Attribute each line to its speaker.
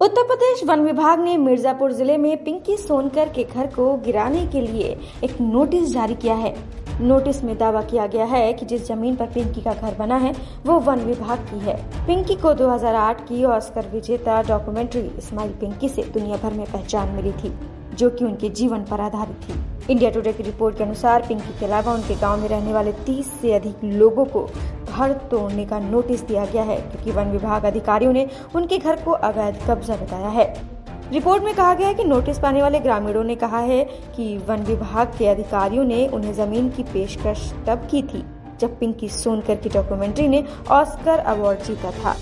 Speaker 1: Uttar Pradesh one विभाग ने मिर्जापुर ज़िले में पिंकी सोनकर के घर को गिराने के लिए एक नोटिस जारी किया है। नोटिस में दावा किया गया है कि जिस ज़मीन पर पिंकी का घर बना है, वो वन विभाग की है। पिंकी को 2008 की ऑस्कर विजेता डॉक्यूमेंट्री स्माइल पिंकी से दुनिया भर में पहचान मिली थी, जो कि उनके जीवन पर आधारित थी। इंडिया टुडे की रिपोर्ट के अनुसार पिंकी के अलावा उनके गाँव में रहने वाले 30 से अधिक लोगों को घर तोड़ने का नोटिस दिया गया है, क्योंकि वन विभाग अधिकारियों ने उनके घर को अवैध कब्जा बताया है। रिपोर्ट में कहा गया है कि नोटिस पाने वाले ग्रामीणों ने कहा है कि वन विभाग के अधिकारियों ने उन्हें ज़मीन की पेशकश तब की थी, जब पिंकी सोनकर की डॉक्यूमेंट्री ने ऑस्कर अवार्ड जीता था।